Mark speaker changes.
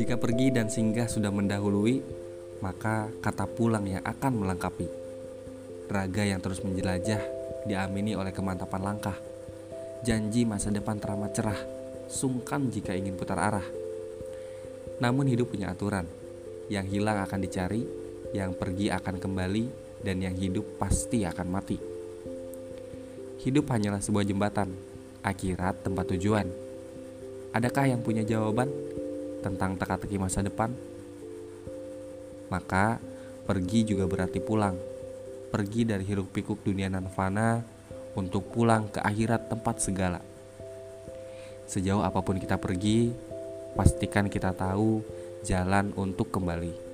Speaker 1: Jika pergi dan singgah sudah mendahului, maka kata pulang yang akan melengkapi. Raga yang terus menjelajah diamini oleh kemantapan langkah. Janji masa depan teramat cerah, sungkan jika ingin putar arah. Namun hidup punya aturan, yang hilang akan dicari, yang pergi akan kembali, dan yang hidup pasti akan mati. Hidup hanyalah sebuah jembatan, akhirat tempat tujuan. Adakah yang punya jawaban tentang teka-teki masa depan? Maka pergi juga berarti pulang. Pergi dari hiruk pikuk dunia nan fana untuk pulang ke akhirat tempat segala. Sejauh apa pun kita pergi, pastikan kita tahu jalan untuk kembali.